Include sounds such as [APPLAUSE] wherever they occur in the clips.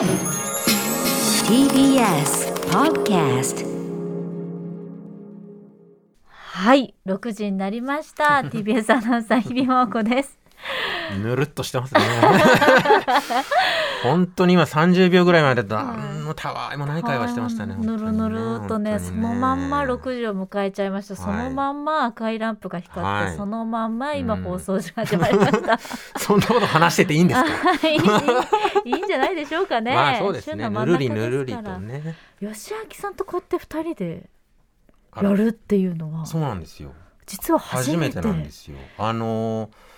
TBS Podcast はい、6時になりました。TBS アナウンサー日比真央子です。ぬるっとしてますね。本当に今30秒ぐらいまで何のたわいもない会話してましたね。ぬるぬるっとね、そのまんま6時を迎えちゃいました。そのまんま赤いランプが光って、はいそのまんま今うん放送が始まりました。そんなこと話してていいんですか？はい、いいんじゃないでしょうかね。[LAUGHS] まあそうですね。ぬるりぬるりとね。吉明さんとこうやって2人でやるっていうのはそうなんですよ。実は初めて初めてなんですよ。あのー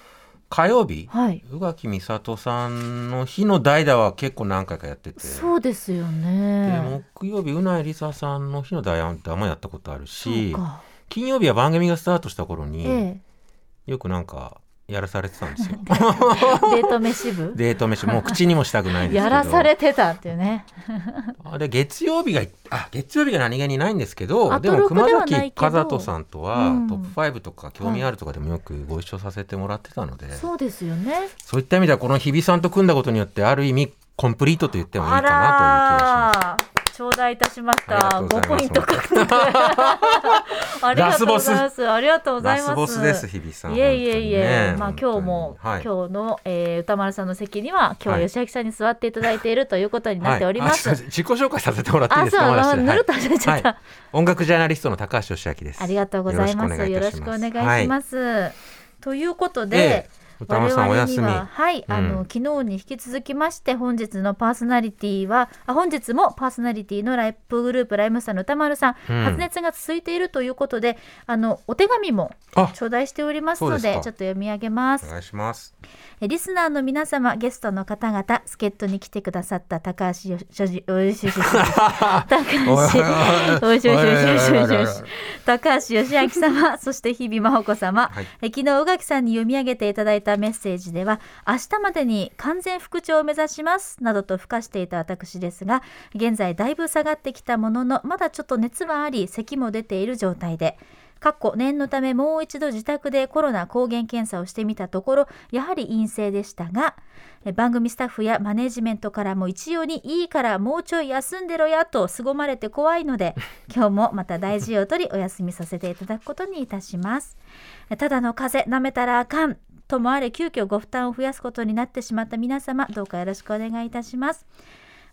火曜日、はい宇垣美里さんの日の代打は結構何回かやってて。そうですよでね。木曜日うないりささんの日の代打ってあんまやったことあるしか。金曜日は番組がスタートした頃に、えよくなんかやらされてたんですよ。え、[LAUGHS] デート飯部？デート飯もう口にもしたくないですけどやらされてたっていうね。あれ月曜日があ月曜日が何気にないんですけどアでも熊崎和人さんとは、うんトップ5とか興味あるとかでもよくご一緒させてもらってたので、そうそうですよね。いった意味ではこの日比さんと組んだことによってある意味コンプリートと言ってもいいかなという気がします。頂戴いたしました。ありがとうございます5ポイント獲得。ありがとうございます。ありがとうございます。ラスボスです日比さん。いえいえいえ、まあ今日も、はい今日の、えー歌丸さんの席には今日吉明さんに座っていただいているということになっております。自己紹介させてもらっていいあ、そう、ですか。ぬるっと始めちゃった。はい音楽ジャーナリストの高橋義明です。ありがとうございます。よろしくお願いします。ということで、ええ歌丸さんお休み。我々にははい、あの、うん昨日に引き続きまして本日のパーソナリティはあ本日もパーソナリティのライブグループライムスターの歌丸さん、うん。発熱が続いているということであのお手紙もあ頂戴しておりますのでちょっと読み上げます。お願いします。えリスナーの皆様ゲストの方々助っ人に来てくださった高橋よしょじおいしょしょし高橋おいしょしょしょしょしょし高橋義明様 [LAUGHS] そして日比真帆子様、はい。え昨日宇垣さんに読み上げていただいたメッセージでは明日までに完全復調を目指しますなどと付加していた私ですが現在だいぶ下がってきたもののまだちょっと熱はあり咳も出ている状態でかっこ念のためもう一度自宅でコロナ抗原検査をしてみたところやはり陰性でしたがえ番組スタッフやマネジメントからも一様にいいからもうちょい休んでろやと凄まれて怖いので [LAUGHS] 今日もまた大事を取りお休みさせていただくことにいたします。えただの風邪なめたらあかんともあれ急遽ご負担を増やすことになってしまった皆様どうかよろしくお願いいたします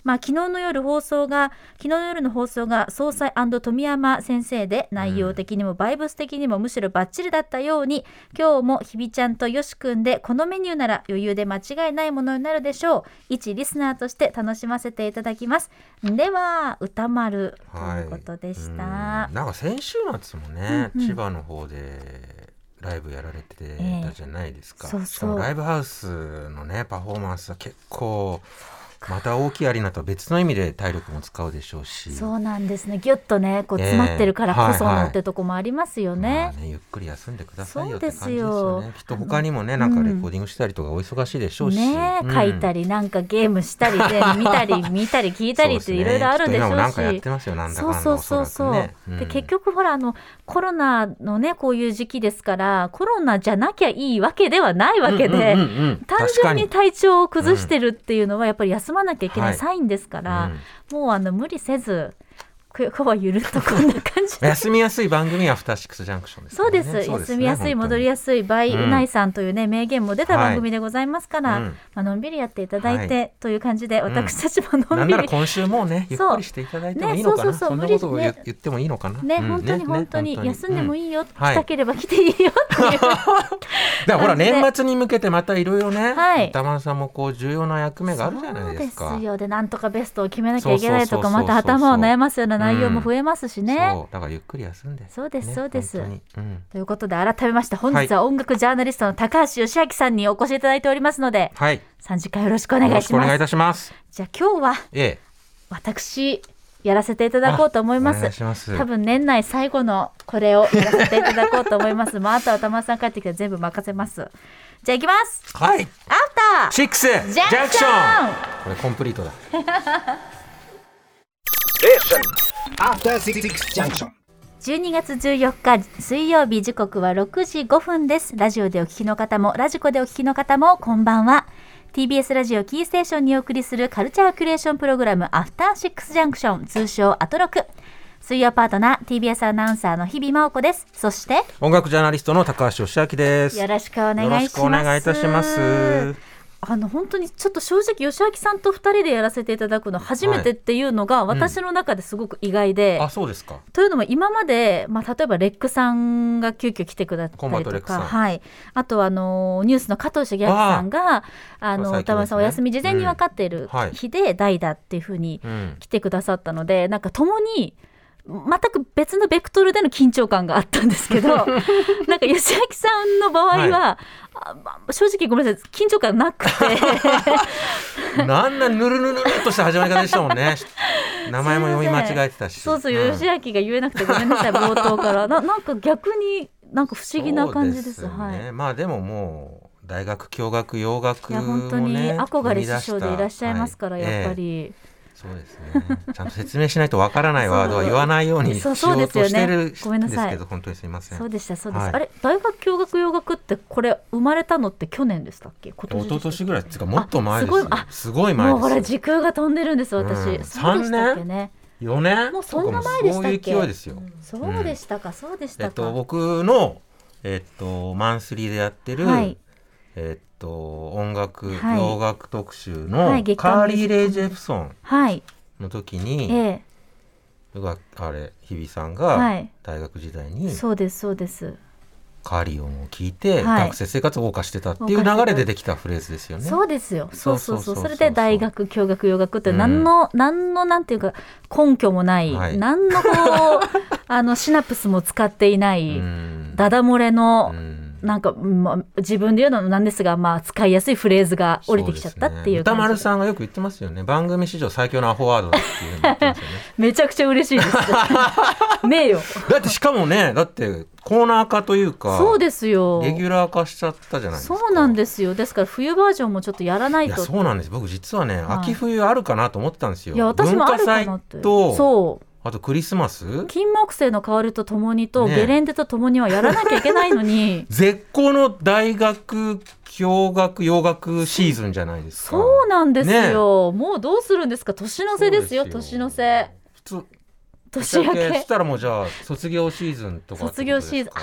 まあ、昨日の夜放送が昨日の夜の放送が総裁富山先生で内容的にもバイブス的にもむしろバッチリだったように今日もひびちゃんとよしくんでこのメニューなら余裕で間違いないものになるでしょう。一リスナーとして楽しませていただきます。では歌丸ということでした、うん。なんか先週末もね、うんうん。千葉の方でライブやられてたじゃないですか、ええそうそう。しかもライブハウスのねパフォーマンスは結構また大きいアリーナとは別の意味で体力も使うでしょうし。そうなんですね。ギュッとねこう詰まってるからこそええはいはい。のってとこもありますよね、まあねゆっくり休んでくださいよって感じですよよね。きっと他にもねなんかレコーディングしたりとかお忙しいでしょうし、ねえ、うん。書いたりなんかゲームしたりで見たり [LAUGHS] 見たり聞いたりっていろいろあるでしょうし。ねなんかやってますよなんだかんだそうそうそうねう。ん。で結局ほらあのコロナのねこういう時期ですからコロナじゃなきゃいいわけではないわけで、うんうんうんうん。単純に体調を崩してるっていうのはやっぱり休まなきゃいけないはい。サインですから、うん。もうあの無理せず今日はゆるっとこんな感じ。で [LAUGHS] 休みやすい番組はアフターシックスジャンクションですかそうです。ね休みやすい戻りややすいバイ、うん。うないさんというね名言も出た番組でございますから、うん。まあのんびりやっていただいて、はという感じでん。私たちものなんんびり、なら今週もねゆっくりしていただいてもいいのかな、ねそうそうそうそんなことを言,、ってもいいのかな。ね、うん。本当に本当に休んでもい、いいよ、はい。来たければ来ていいよっていう。うんだからほら年末に向けてまたいろいろね、はい。歌丸さんもこう重要な役目があるじゃないですか。そうですよ。でなんとかベストを決めなきゃいけないとかまた頭を悩ますような内容も増えますしね。そう。だからゆっくり休んで。そうですねそうです。うん。ということで改めまして本日は音楽ジャーナリストの高橋義明さんにお越しいただいておりますのではい。3時間よろしくお願いします。しくお願いいたします。じゃあ今日はええ。私やらせていただこうと思いまお願いす。します。多分年内最後のこれをやらせていただこうと思います。まあ、あとは玉さん帰ってきたら全部任せます。じゃあ行きます。はい。 After。Six。Junction。これコンプリートだ. [LAUGHS] 12月14日水曜日時刻は6時5分です。ラジオでお聞きの方もラジコでお聞きの方もこんばんは。TBS ラジオキーステーションにお送りするカルチャークリエーションプログラムアフターシックスジャンクション通称アトロク。水曜パートナー TBS アナウンサーの日々真央子です。そして音楽ジャーナリストの高橋義明です。よろしくお願いします。よろしくお願いいたします。あの本当にちょっと正直吉明さんと2人でやらせていただくの初めてっていうのが私の中ですごく意外で、あ、そうですか。というのも今まで、まあ、例えばレックさんが急遽来てくだったりとか、はい、あとはあのニュースの加藤茂明さんがあの歌丸さんお休み事前に分かっているうん。はい。日で代打っていうふうにうん。来てくださったのでなんか共に全く別のベクトルでの緊張感があったんですけど [LAUGHS] なんか吉明さんの場合は、あまあ正直ごめんなさい緊張感なくて。[LAUGHS] なんなぬるぬるぬるっとした始まり方でしたもんね。名前も読み間違えてたし。そうそう、ん吉明が言えなくてごめんなさい冒頭から。ななんか逆になんか不思議な感じです。ね。はい。まあでももう大学教学洋楽いや本当に憧れ師匠でいらっしゃいますから、はい。やっぱええり、そうですね。ちゃんと説明しないとわからないワードは言わないようにしよそうとしてるんですごめんなさい。けど、本当にすみません。そうでしたそうです、はい。あれ大学教学洋楽ってこれ生まれたのって去年でしたっけ今一年でしたっけ昨年ぐらいっていうか。もっと前ですすごいあすごい前ですよ。もうほら時空が飛んでるんです私、うんそうでしたっけね。4年？もうそんな前でしたっけ？そういう勢いですよ。そうでしたか、そうでしたか、えっと、僕の、えっと、マンスリーでやってる、はいえっと、音楽、はい。洋楽特集はのカーリー・レイ・ジェプソンはい。の時に、ええ。あれ日比さんがはい。大学時代にそうですそうです。カーリオンを聞いて、はい。学生生活を謳歌してたっていう流れでできたフレーズですよね。そうですよ。そうそうそう。それで大学教学洋楽って何の、何のなんていうか根拠もない、はい。何のこう [LAUGHS] あのシナプスも使っていない、うん。ダダ漏れの、うんなんか、まあ、自分で言うのもなんですが、まあ使いやすいフレーズが降りてきちゃったっていう歌丸感じ。さんがよく言ってますよね番組史上最強のアホワードだっていうね [LAUGHS] めちゃくちゃ嬉しいです。[LAUGHS] 名誉。だってしかもねだってコーナー化というかそうですよ。レギュラー化しちゃったじゃないですかそうなんですよ。ですから冬バージョンもちょっとやらないいやと。そうなんです僕実はね、はい秋冬あるかなと思ってたんですよいや私もあるかなって。文化祭とそう。あとクリスマス？金木犀の香りとともにと、ねゲレンデとともにはやらなきゃいけないのに。[LAUGHS] 絶好の大学教学洋楽シーズンじゃないですか。そうなんですよ、もうどうするんですか？年の瀬ですよ年の瀬。普通年明け。そしたらもうじゃあ卒業シーズンとか？卒業シーズン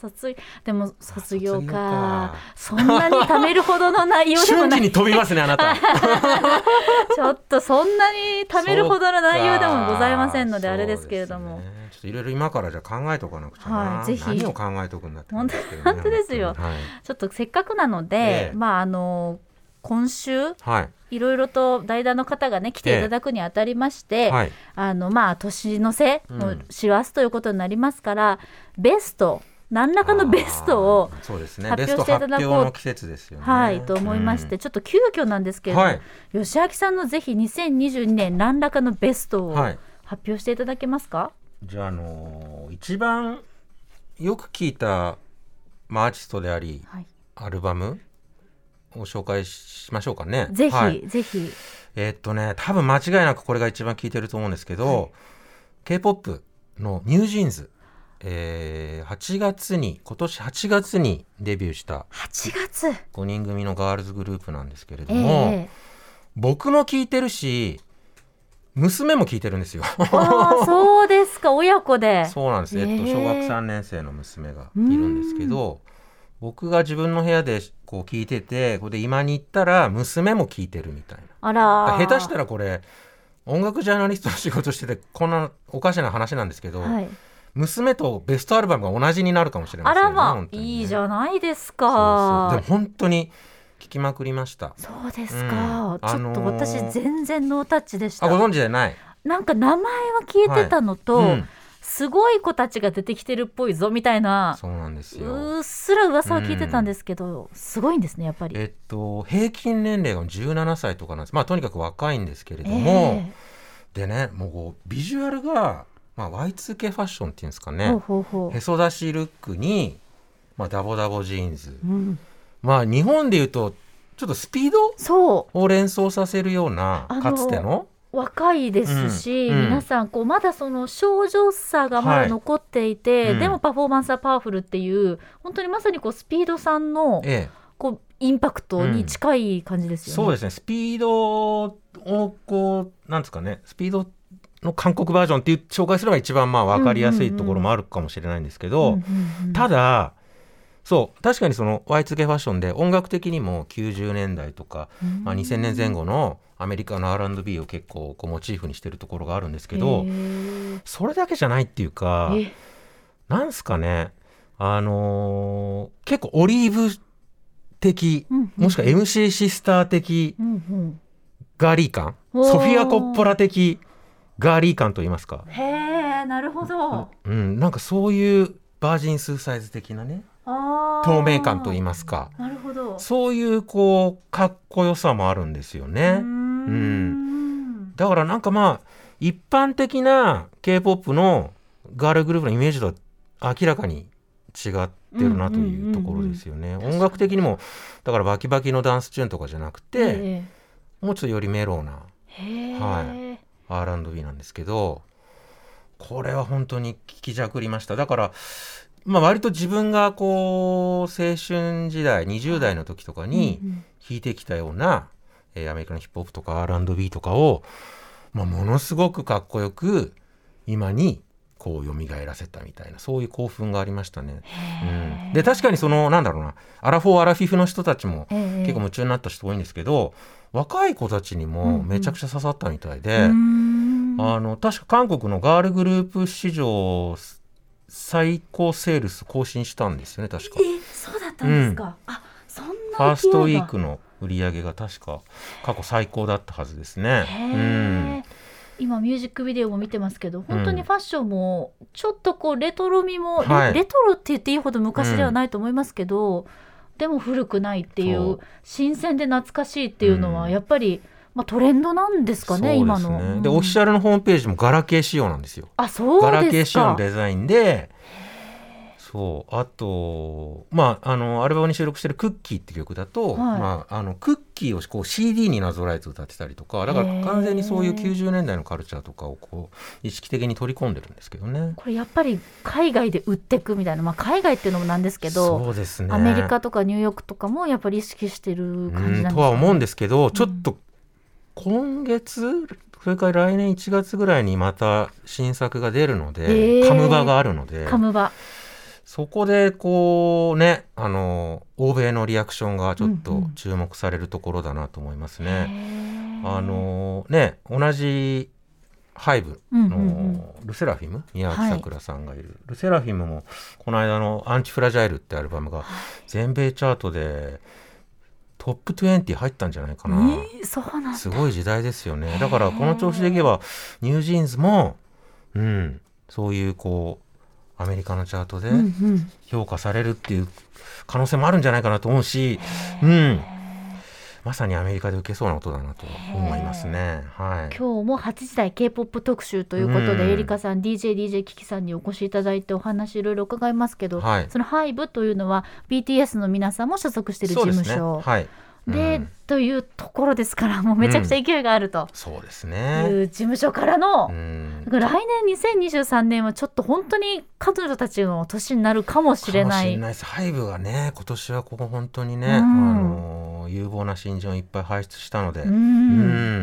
卒でも卒業か。か。そんなに貯めるほどの内容でもない。瞬時に飛びますねあなた。[LAUGHS] ちょっとそんなに貯めるほどの内容でもございませんのであれですけれども、ね。ちょっといろいろ今からじゃあ考えておかなくちゃな、はいぜひ。何を考えておくんだってね本当ですよ。はい。ちょっとせっかくなので、ええ。まああの今週はい。いろいろと代打の方がね来ていただくにあたりまして、はいあのまあ年の瀬うんの師走ということになりますから、ベスト何らかのベストをあーそうですね。発ベスト表していただこう発表の季節ですよね。はいと思いまして、ちょっと急遽なんですけれども、はい。吉明さんのぜひ2022年何らかのベストをはい。発表していただけますか、じゃあ、あのー一番よく聞いた、まあ、アーティストでありはい、アルバムを紹介しましょうかね。ぜひ、はい。ぜひ。えーっとね多分間違いなくこれが一番聞いてると思うんですけど、K-POP のニュージーンズ、えー8月に今年8月にデビューした8月5人組のガールズグループなんですけれどえも、え僕も聞いてるし娘も聞いてるんですよ。そうですか。親子で。そうなんです、えっと、へー小学3年生の娘がいるんですけど僕が自分の部屋でこう聞いててこれで今に行ったら娘も聞いてるみたいあらな下手したらこれ音楽ジャーナリストの仕事しててこんなおかしな話なんですけど、はい、娘とベストアルバムが同じになるかもしれませんあらまね。いいじゃないですか。でも本当に聞きまくりました。そうですうん。か、ちょっとあのー私全然ノータッチでした。あご存知じゃない？なんか名前は聞いてたのと、うん。すごい子たちが出てきてるっぽいぞみたいなそうなんですよ。うっすら噂は聞いてたんですけど、すごいんですねやっぱり。えっと平均年齢が17歳とかなんです。まあとにかく若いんですけれども、え。でねもうこうビジュアルが、まあ、Y2K ファッションっていうんですかね。へそ出しルックに、まあ、ダボダボジーンズ。う、うん、まあ日本でいうとちょっとスピードそう。を連想させるようなかつての？若いですし、うんうん。皆さんこうまだその少女さがまだ残っていて、はいうん。でもパフォーマンスはパワフルっていう本当にまさにこうスピードさんのえこうインパクトに近い感じですよね。そうですね。スピードをこうなんですかね。スピードの韓国バージョンっていう紹介すれば一番まあ分かりやすいところもあるかもしれないんですけど、うんうんうんただそう確かにその Y2K ファッションで音楽的にも90年代とか、まあ、2000年前後のアメリカの R&B を結構こうモチーフにしてるところがあるんですけどそれだけじゃないっていうかえ。なんすかねあのー結構オリーブ的うんうんもしくは MC シスター的うんうん。ガーリー。感ソフィア・コッポラ的ガーリー感と言いますか、へえなるほど。うん、なんかそういうバージンスーサイズ的なね透明感と言いますか。なるほど。そういうこうかっこよさもあるんですようーね。ん。だからなんかまあ一般的な K-POP のガールグループのイメージとは明らかに違ってるなというところですよね。音楽的にもだからバキバキのダンスチューンとかじゃなくて、えもうちょっとよりメローな。えへえ、は R&B なんですけどこれは本当に聞きじゃくりました。だから、まあ、割と自分がこう青春時代20代の時とかにうんうん。弾いてきたような、えーアメリカのヒップホップとか R&B とかを、まあ、ものすごくかっこよく今にこう蘇らせたみたいなそういう興奮がありましたね。うん、で確かにそのなんだろうなアラフォーアラフィフの人たちもええ。結構夢中になった人多いんですけど、若い子たちにもめちゃくちゃ刺さったみたいで、うーん。あの確か韓国のガールグループ史上最高セールス更新したんですよね確か。えそうだったんですか。あそんなファーストウィークの売り上げが確か過去最高だったはずですね。がへえ今ミュージックビデオも見てますけど本当にファッションもちょっとこうレトロ味も、レはい。レトロって言っていいほど昔ではないと思いますけど、でも古くないっていそう。う新鮮で懐かしいっていうのはうん。やっぱり、まあ、トレンドなんですかね今の。でオフィシャルのホームページもガラケー仕様なんですよ。あそうガラケー。仕様のデザインでそう。あとまああのアルバムに収録してる「クッキー」って曲だと、はい。まあ、あのクッキーをこう CD になぞらえて歌ってたりとかだから完全にそういうへー90年代のカルチャーとかをこう意識的に取り込んでるんですけどね。これやっぱり海外で売ってくみたいな、まあ、海外っていうのもなんですけど、そうですね。アメリカとかニューヨークとかもやっぱり意識してる感じなんですか、ね、うんとは思うんですけどちょっと今月それから来年1月ぐらいにまた新作が出るので、へー。カムバがあるので。カムバそこでこうねあの欧米のリアクションがちょっとうんうん。注目されるところだなと思いますへね。ー。あのね同じハイブうんうんのうん。ルセラフィム宮脇さくらさんがいる、ルセラフィムもこの間の「アンチフラジャイル」ってアルバムが全米チャートでトップ20入ったんじゃないかな。えーなすごい時代ですよね。だからこの調子でいけばニュージーンズも、うん、そういうこうアメリカのチャートで評価されるっていう可能性もあるんじゃないかなと思うし、うん、まさにアメリカで受けそうな音だなと思いますね。はい。今日も8時台 K-POP 特集ということで、うんエリカさん DJDJ キキさんにお越しいただいてお話いろいろ伺いますけど、はいそのハイブというのは BTS の皆さんも所属している事そうですね。務所はい。で,、うん。というところですからもうめちゃくちゃ勢いがあると。そうですいね。う事務所からの、うん。だから来年2023年はちょっと本当に彼女たちの年になるかもしれない。かもしれないです。 HYBE がね、今年はここ本当にね、うん。あの有望な新人をいっぱい輩出したので、うん。う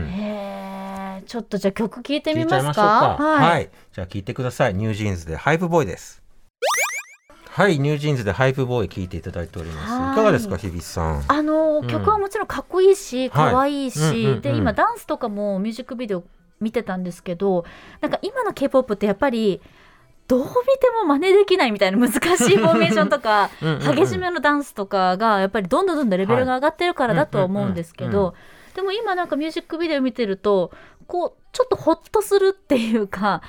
ん。へー。ちょっとじゃあ曲聴いてみますか？か。はい、じゃあ聞いてください。 NewJeans で Hype Boy です。はい、 NewJeans で Hype Boy 聞いていただいております。はい。いかがですか、日比さん？あのうん。曲はもちろんかっこいいし可愛いし、うんうんうん。で今ダンスとかもミュージックビデオ見てたんですけどなんか今の K-POP ってやっぱりどう見ても真似できないみたいな難しいフォーメーションとか [LAUGHS] うん激しめのダンスとかがやっぱりどんどんどんどんレベルが上がってるからだとは思うんですけどでも今なんかミュージックビデオ見てるとこうちょっとホッとするっていうか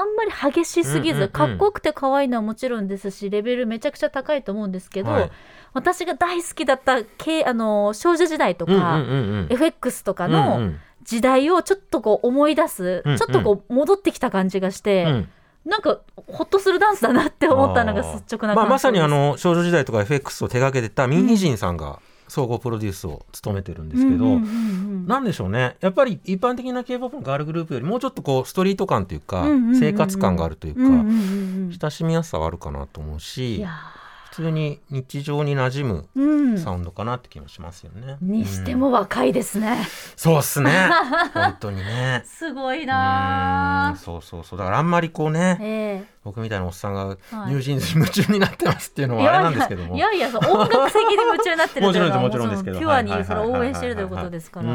あんまり激しすぎず、かっこよくて可愛いのはもちろんですしレベルめちゃくちゃ高いと思うんですけど、はい。私が大好きだった系あの少女時代とか、うんうんうんうん。FX とかうんのうん。時代をちょっとこう思い出す、うんうん。ちょっとこう戻ってきた感じがして、うん。なんかほっとするダンスだなって思ったのが率直な感想です。まあ、まさにあの少女時代とか FX を手掛けてたミンヒジンさんが総合プロデュースを務めてるんですけど、なんでしょうね。やっぱり一般的な K-POP のガールグループよりもうちょっとこうストリート感というか、生活感があるというか、親しみやすさはあるかなと思ういし通に日常に馴染うん。むサウンドかなって気もしますよね。にしてうんも若いですね、そうっすね。本当にね。[LAUGHS] すごいうーなん。そうそうそう。だからあんまりこうねえ僕みたいなおっさんがはい。ニュージーンズに夢中になってますっていうのえはあれなんですけども。いやいやそう音楽的に夢中になってる [LAUGHS] もちろんですというのはもちろんですけど。ピュアにそれを応援してるということですから、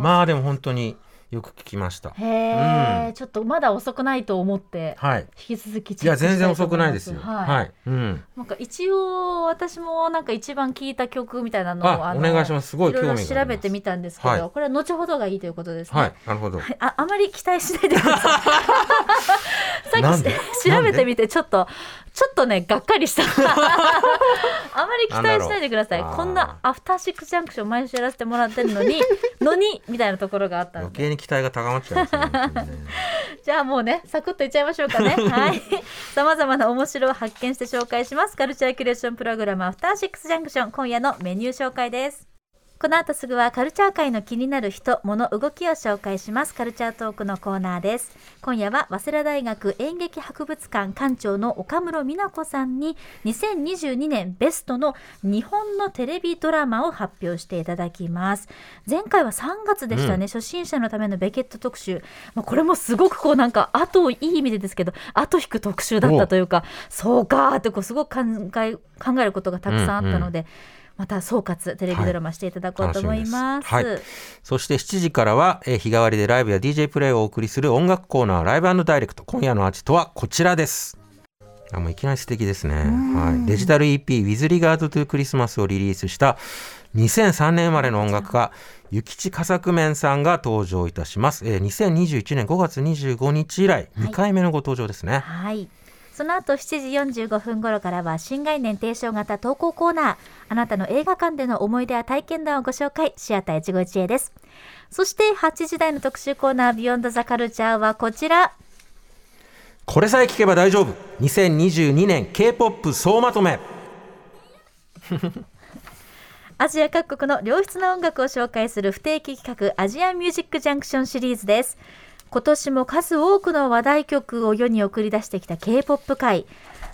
まあでも本当によく聞きました。へえ、うんちょっとまだ遅くないと思ってはい。引き続きいや全然遅くないですよ。はい、はい。うん。なんか一応私もなんか一番聞いた曲みたいなのをあ、のお願いします。すごい興味。調べてみたんですけど、はいこれは後ほどがいいということですね。はい。なるほど。はいああまり期待しないでください。[LAUGHS] [LAUGHS] さっき調べてみてちょっとちょっとねがっかりした。[LAUGHS] あまり期待しないでください。こんなアフターシックスジャンクション毎週やらせてもらってるのに [LAUGHS] のにみたいなところがあったので。余計に期待が高まっちゃいますね。じゃあもうねサクッといっちゃいましょうかね。[LAUGHS] はい。さまざまな面白を発見して紹介します。カルチャーキュレーションプログラムアフターシックスジャンクション今夜のメニュー紹介です。この後すぐはカルチャー界の気になる人、物、動きを紹介します。カルチャートークのコーナーです。今夜は早稲田大学演劇博物館館長の岡室美奈子さんに2022年ベストの日本のテレビドラマを発表していただきます。前回は3月でしたね、初心者のためのベケット特集。まあ、これもすごくこうなんか後いい意味でですけど後引く特集だったというかそうかーってこうすごく考え考えることがたくさんあったので、また総括テレビドラマしていただこうと思います。はい楽しみです。そして7時からは、えー日替わりでライブや DJ プレイをお送りする音楽コーナーライブダイレクト今夜のアーティストはこちらです。あもういきなり素敵ですね、はい、デジタル EP「With Regard to Christmas」をリリースした2003年生まれの音楽家諭吉佳作面さんが登場いたします、えー2021年5月25日以来2回目のご登場ですね、はい。その後7時45分頃からは新概念提唱型投稿コーナー。あなたの映画館での思い出や体験談をご紹介、シアター一期一会です。そして8時台の特集コーナービヨンドザカルチャーはこちら。これさえ聞けば大丈夫2022年 K-POP 総まとめアジア各国の良質な音楽を紹介する不定期企画アジアミュージックジャンクションシリーズです。今年も数多くの話題曲を世に送り出してきた K-POP 界。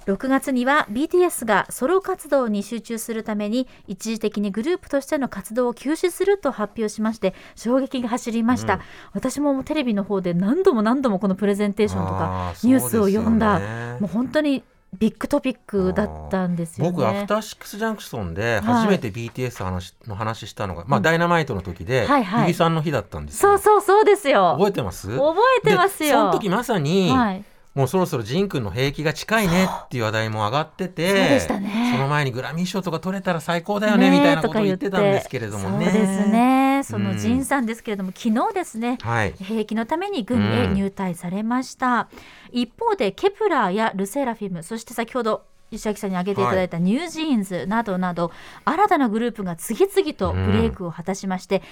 6月には BTS がソロ活動に集中するために一時的にグループとしての活動を休止すると発表しまして衝撃が走りました、私ももうテレビの方で何度も何度もこのプレゼンテーションとあかーニュースを読んだ、ねもう本当にビッグトピックだったんですよね。僕アフターシックスジャンクションで初めて BTS 話の話したのが、まあダイナマイトの時で、はいはい。指さんの日だったんですよ。そうそうそうですよ。覚えてます？覚えてますよ。でその時まさに、はい。もうそろそろジンくんの兵役が近いねっていう話題も上がっててそね。その前にグラミー賞とか取れたら最高だよねみたいなことを言ってたんですけれどもね。そうですねそのうん。ジンさんですけれども、昨日ですねはい。兵役のために軍へ入隊されました、一方で Kep1er や LE SSERAFIM そして先ほど石垣さんに挙げていただいた NewJeans などなど、新たなグループが次々とブレイクを果たしまして、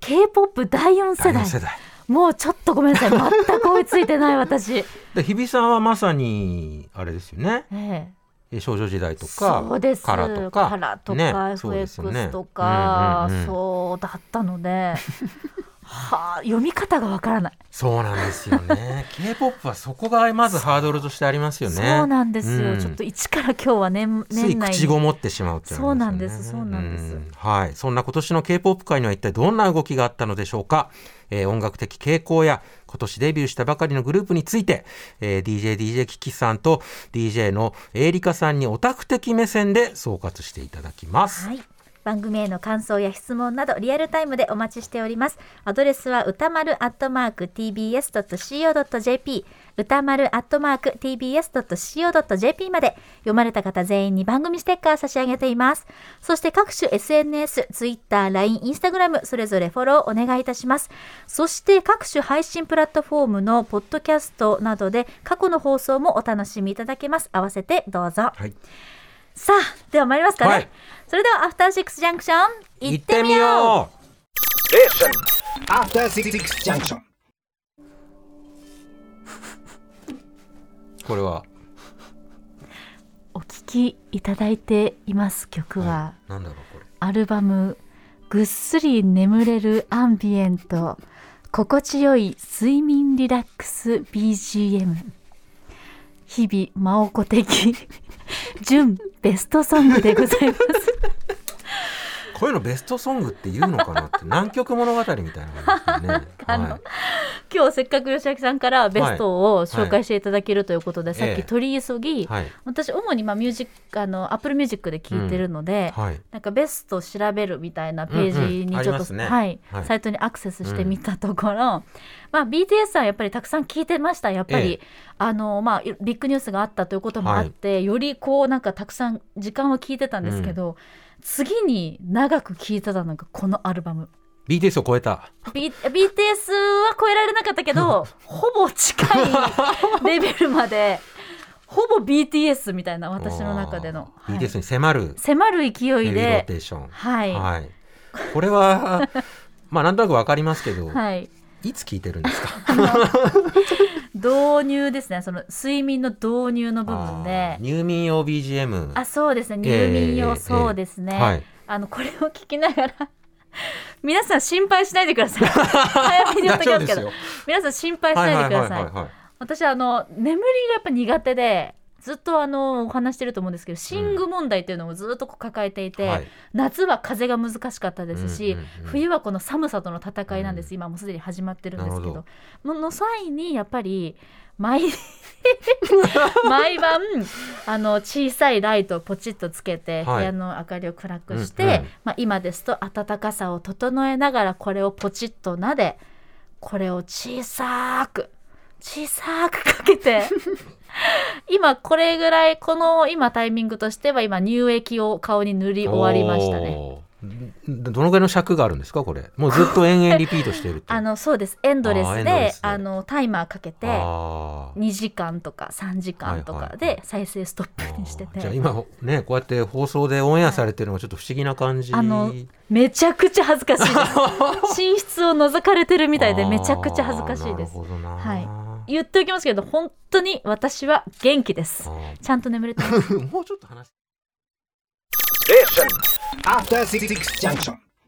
K-POP 第4世代。第四世代。もうちょっとごめんなさい。[LAUGHS] 全く追いついてない私、で日比さんはまさにあれですよね。えええ少女時代とかそうです。 KARA とか KARA とか、ね。FX とか、うんうんうん。そうだったのではあ読み方がわからない、そうなんですよね。[LAUGHS] K-POP はそこがまずハードルとしてありますよね。そうなんですよ、うん。ちょっと一から今日は年年内に。口ごもってしまうね。そうなんです。そうなんです。はい。そんな今年の K-POP 界には一体どんな動きがあったのでしょうか、えー音楽的傾向や今年デビューしたばかりのグループについて、えー DJDJ キキさんと DJ のエイリカさんにオタク的目線で総括していただきます、はい番組への感想や質問などリアルタイムでお待ちしております。アドレスは歌丸アットマーク tbs.co.jp 歌丸アットマーク tbs.co.jp まで。読まれた方全員に番組ステッカー差し上げています。そして各種 SNS、Twitter、LINE、Instagram それぞれフォローお願いいたします。そして各種配信プラットフォームのポッドキャストなどで過去の放送もお楽しみいただけます。合わせてどうぞ。はい、さあでは参りますかね、はい。それではアフターシックスジャンクション行行ってみよ Station. After Six Junction. うこれは？お聴きいただいています曲は、なんだろうこれ。アルバム「ぐっすり眠れるアンビエント心地よい睡眠リラックス BGM」日々真央子的 [LAUGHS] 純ベストソングでございます。こういうのベストソングって言うのかなって南極物語みたいな感じですよね。[LAUGHS] はい。今日せっかく吉明さんからベストを紹はい介していただけるということで、さっええき取り急ぎ、はい。私主にまあミュージックあの Apple Music で聞いてるので、はい。なんかベスト調べるみたいなページうんうんにちょっと、ありますね。はい。はい。サイトにアクセスしてみたところ、まあ BTS さんやっぱりたくさん聞いてましたやっぱり、ええ。あのまあビッグニュースがあったということもあって、よりこうなんかたくさん時間を聞いてたんですけど、次に長く聞いてたのがこのアルバム。BTS を超えた。B、BTS は超えられなかったけど [LAUGHS] ほぼ近いレベルまでほぼ BTS みたいな私の中での、はい BTS に迫る迫る勢いヘビーローでテーション。はいはい。これは [LAUGHS] まあなんとなくわかりますけど、はいいつ聞いてるんですか？[LAUGHS] 導入ですね。その睡眠の導入の部分あでー入眠用 BGM。あそうですね。ええ入眠用、ええそうですね、はい。あのこれを聞きながら [LAUGHS] 皆さん心配しないでください。[LAUGHS] 早めに言っときますけど。皆さん心配しないでくださいはい。私あの眠りがやっぱ苦手でずっとあのお話してると思うんですけど寝具問題っていうのをずっとこう抱えていて、はい。夏は風が難しかったですし、うんうんうん冬はこの寒さとの戦いなんです、うん今もうすでに始まってるんですけどなるもの際にやっぱり毎 [LAUGHS] 毎晩あの小さいライトをポチッとつけて、はい。部屋の明かりを暗くして、うんうん。まあ、今ですと暖かさを整えながらこれをポチッと撫でこれを小さく小さくかけて。[LAUGHS] 今これぐらいこの今タイミングとしては今乳液を顔に塗り終わりましたね。どのぐらいの尺があるんですかこれ？もうずっと延々リピートしている。[LAUGHS] あのそうです。エンドレスであのタイマーかけてあー。2時間とか3時間とかはいはいはい。で再生ストップにしてて、じゃあ今ねこうやって放送でオンエアされてるのがちょっと不思議な感じ。あのめちゃくちゃ恥ずかしいです。[LAUGHS] 寝室を覗かれてるみたいでめちゃくちゃ恥ずかしいです。はい言っておきますけど本当に私は元気ですあちゃんと眠れてますー [LAUGHS] もうちょっと話。Station. After Six Junction.